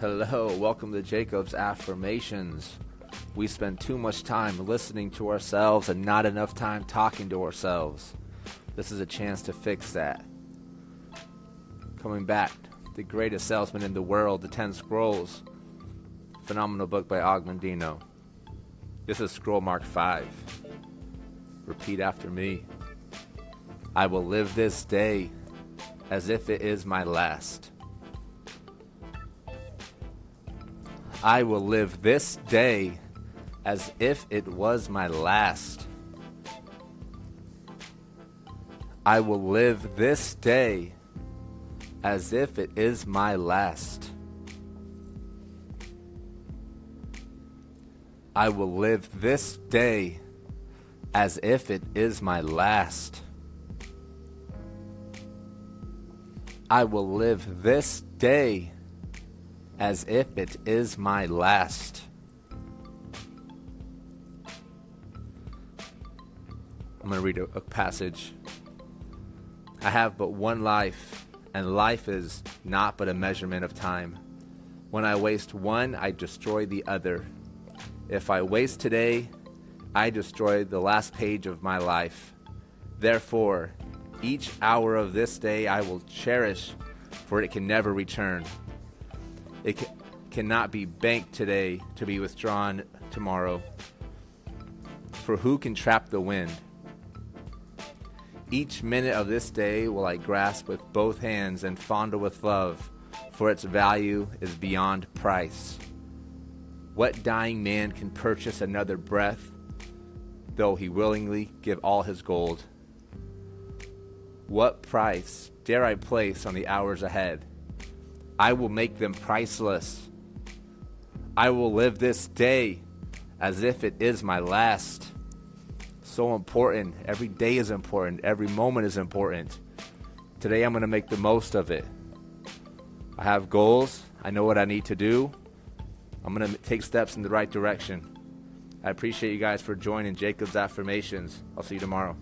Hello, welcome to Jacob's Affirmations. We spend too much time listening to ourselves and not enough time talking to ourselves. This is a chance to fix that. Coming back, The Greatest Salesman in the World, The Ten Scrolls. Phenomenal book by Og Mandino. This is scroll mark 5. Repeat after me. I will live this day as if it is my last. I will live this day as if it was my last. I will live this day as if it is my last. I will live this day as if it is my last. I will live this day as if it is my last. I'm going to read a, a, passage. I have but one life, and life is not but a measurement of time. When I waste one, I destroy the other. If I waste today, I destroy the last page of my life. Therefore, each hour of this day I will cherish, for it can never return. It ca- cannot be banked today to be withdrawn tomorrow. For who can trap the wind? Each minute of this day will I grasp with both hands and fondle with love, for its value is beyond price. What dying man can purchase another breath, though he willingly give all his gold? What price dare I place on the hours ahead? I will make them priceless. I will live this day as if it is my last. So important. Every day is important. Every moment is important. Today I'm going to make the most of it. I have goals. I know what I need to do. I'm going to take steps in the right direction. I appreciate you guys for joining Jacob's Affirmations. I'll see you tomorrow.